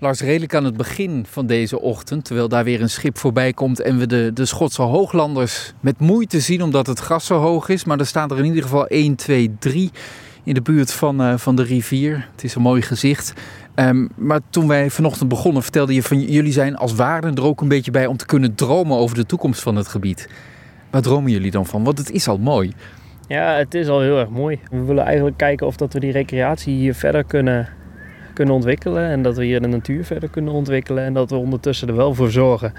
Lars, redelijk aan het begin van deze ochtend, terwijl daar weer een schip voorbij komt en we de, de Schotse hooglanders met moeite zien omdat het gras zo hoog is. Maar er staan er in ieder geval 1, 2, 3 in de buurt van, uh, van de rivier. Het is een mooi gezicht. Um, maar toen wij vanochtend begonnen, vertelde je van jullie zijn als waarden er ook een beetje bij om te kunnen dromen over de toekomst van het gebied. Waar dromen jullie dan van? Want het is al mooi. Ja, het is al heel erg mooi. We willen eigenlijk kijken of dat we die recreatie hier verder kunnen kunnen ontwikkelen. En dat we hier de natuur verder kunnen ontwikkelen. En dat we ondertussen er wel voor zorgen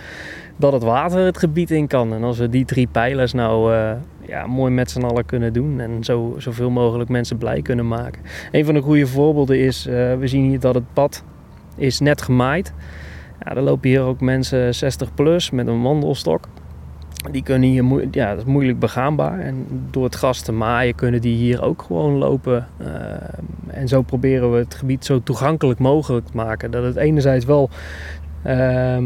dat het water het gebied in kan. En als we die drie pijlers nou uh, ja, mooi met z'n allen kunnen doen. En zo, zoveel mogelijk mensen blij kunnen maken. Een van de goede voorbeelden is, uh, we zien hier dat het pad is net gemaaid. Ja, er lopen hier ook mensen 60 plus met een wandelstok. Die kunnen hier, ja, dat is moeilijk begaanbaar. En door het gras te maaien kunnen die hier ook gewoon lopen. Uh, en zo proberen we het gebied zo toegankelijk mogelijk te maken. Dat het enerzijds wel, uh,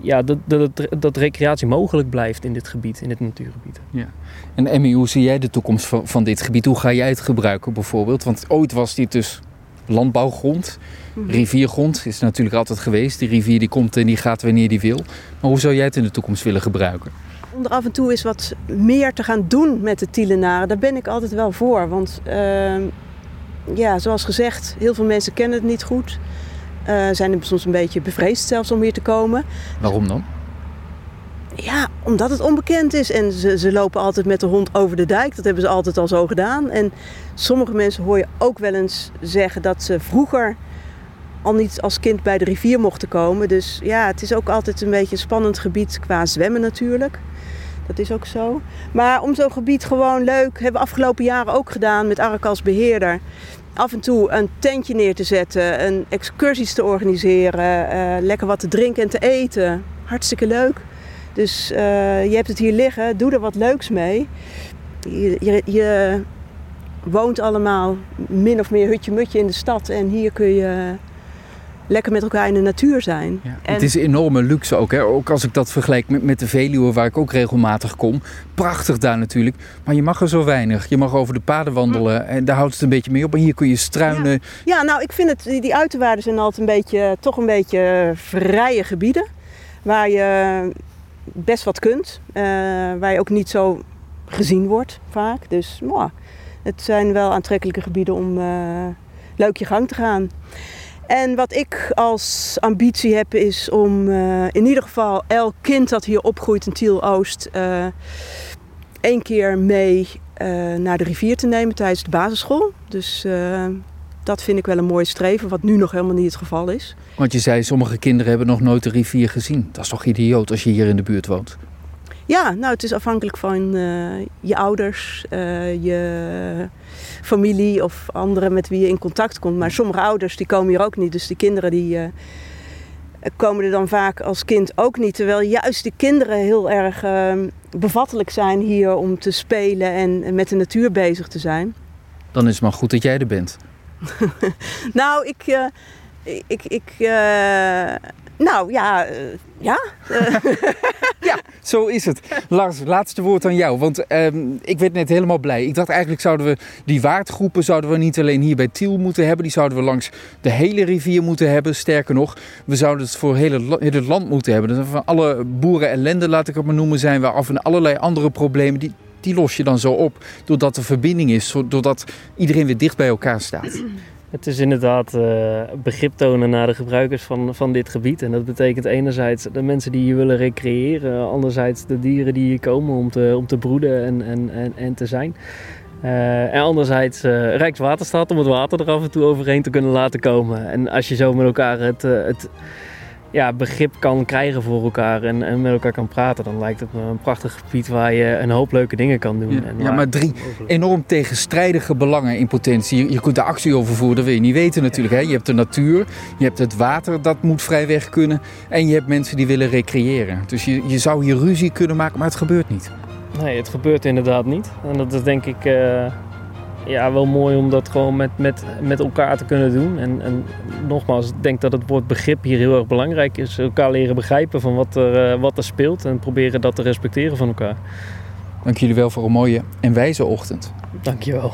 ja, dat, dat, dat recreatie mogelijk blijft in dit gebied, in dit natuurgebied. Ja. En Emmy, hoe zie jij de toekomst van, van dit gebied? Hoe ga jij het gebruiken bijvoorbeeld? Want ooit was dit dus landbouwgrond. Riviergrond is natuurlijk altijd geweest. Die rivier die komt en die gaat wanneer die wil. Maar hoe zou jij het in de toekomst willen gebruiken? Om er af en toe eens wat meer te gaan doen met de Tielenaren, daar ben ik altijd wel voor. Want uh, ja, zoals gezegd, heel veel mensen kennen het niet goed. Uh, zijn er soms een beetje bevreesd zelfs om hier te komen. Waarom dan? Ja, omdat het onbekend is. En ze, ze lopen altijd met de hond over de dijk. Dat hebben ze altijd al zo gedaan. En sommige mensen hoor je ook wel eens zeggen dat ze vroeger al niet als kind bij de rivier mochten komen. Dus ja, het is ook altijd een beetje een spannend gebied qua zwemmen natuurlijk. Dat is ook zo. Maar om zo'n gebied gewoon leuk, hebben we afgelopen jaren ook gedaan met Ark als beheerder. Af en toe een tentje neer te zetten, een excursies te organiseren, uh, lekker wat te drinken en te eten. Hartstikke leuk. Dus uh, je hebt het hier liggen, doe er wat leuks mee. Je, je, je woont allemaal min of meer hutje-mutje in de stad en hier kun je lekker met elkaar in de natuur zijn. Ja, Het is een enorme luxe ook. Hè? Ook als ik dat vergelijk met, met de Veluwe, waar ik ook regelmatig kom. Prachtig daar natuurlijk. Maar je mag er zo weinig. Je mag over de paden wandelen. En daar houdt het een beetje mee op. En hier kun je struinen. Ja, ja nou, ik vind het, die uiterwaarden zijn altijd een beetje, toch een beetje vrije gebieden. Waar je best wat kunt. Uh, waar je ook niet zo gezien wordt vaak. Dus mwah, het zijn wel aantrekkelijke gebieden om uh, leuk je gang te gaan. En wat ik als ambitie heb is om uh, in ieder geval elk kind dat hier opgroeit in Tiel-Oost één keer mee naar de rivier te nemen tijdens de basisschool. Dus dat vind ik wel een mooi streven, wat nu nog helemaal niet het geval is. Want je zei, sommige kinderen hebben nog nooit de rivier gezien. Dat is toch idioot als je hier in de buurt woont? Ja, nou het is afhankelijk van je ouders, je familie of anderen met wie je in contact komt. Maar sommige ouders die komen hier ook niet. Dus die kinderen die uh, komen er dan vaak als kind ook niet. Terwijl juist die kinderen heel erg bevattelijk zijn hier om te spelen en met de natuur bezig te zijn. Dan is het maar goed dat jij er bent. nou, ik, uh, ik, ik nou ja, uh, ja. ja, zo is het. Lars, laatste woord aan jou. Want um, ik werd net helemaal blij. Ik dacht eigenlijk zouden we die waardgroepen zouden we niet alleen hier bij Tiel moeten hebben. Die zouden we langs de hele rivier moeten hebben. Sterker nog, we zouden het voor heel het land moeten hebben. Dus van alle boeren ellende, laat ik het maar noemen, zijn we af en allerlei andere problemen. Die, die los je dan zo op doordat er verbinding is. Doordat iedereen weer dicht bij elkaar staat. Het is inderdaad uh, begrip tonen naar de gebruikers van, van dit gebied. En dat betekent enerzijds de mensen die hier willen recreëren, anderzijds de dieren die hier komen om te, om te broeden en, en, en, en te zijn. Uh, en anderzijds uh, Rijkswaterstaat om het water er af en toe overheen te kunnen laten komen. En als je zo met elkaar het, het ja, begrip kan krijgen voor elkaar en, en met elkaar kan praten, dan lijkt het me een prachtig gebied waar je een hoop leuke dingen kan doen. Ja, en ja maar drie enorm tegenstrijdige belangen in potentie. Je, je kunt de actie over voeren, dat wil je niet weten natuurlijk. Hè? Je hebt de natuur, je hebt het water, dat moet vrij weg kunnen. En je hebt mensen die willen recreëren. Dus je, je zou hier ruzie kunnen maken, maar het gebeurt niet. Nee, het gebeurt inderdaad niet. En dat is denk ik... Uh ja, wel mooi om dat gewoon met, met, met elkaar te kunnen doen. En, en nogmaals, ik denk dat het woord begrip hier heel erg belangrijk is. Elkaar leren begrijpen van wat er, uh, wat er speelt en proberen dat te respecteren van elkaar. Dank jullie wel voor een mooie en wijze ochtend. Dank je wel.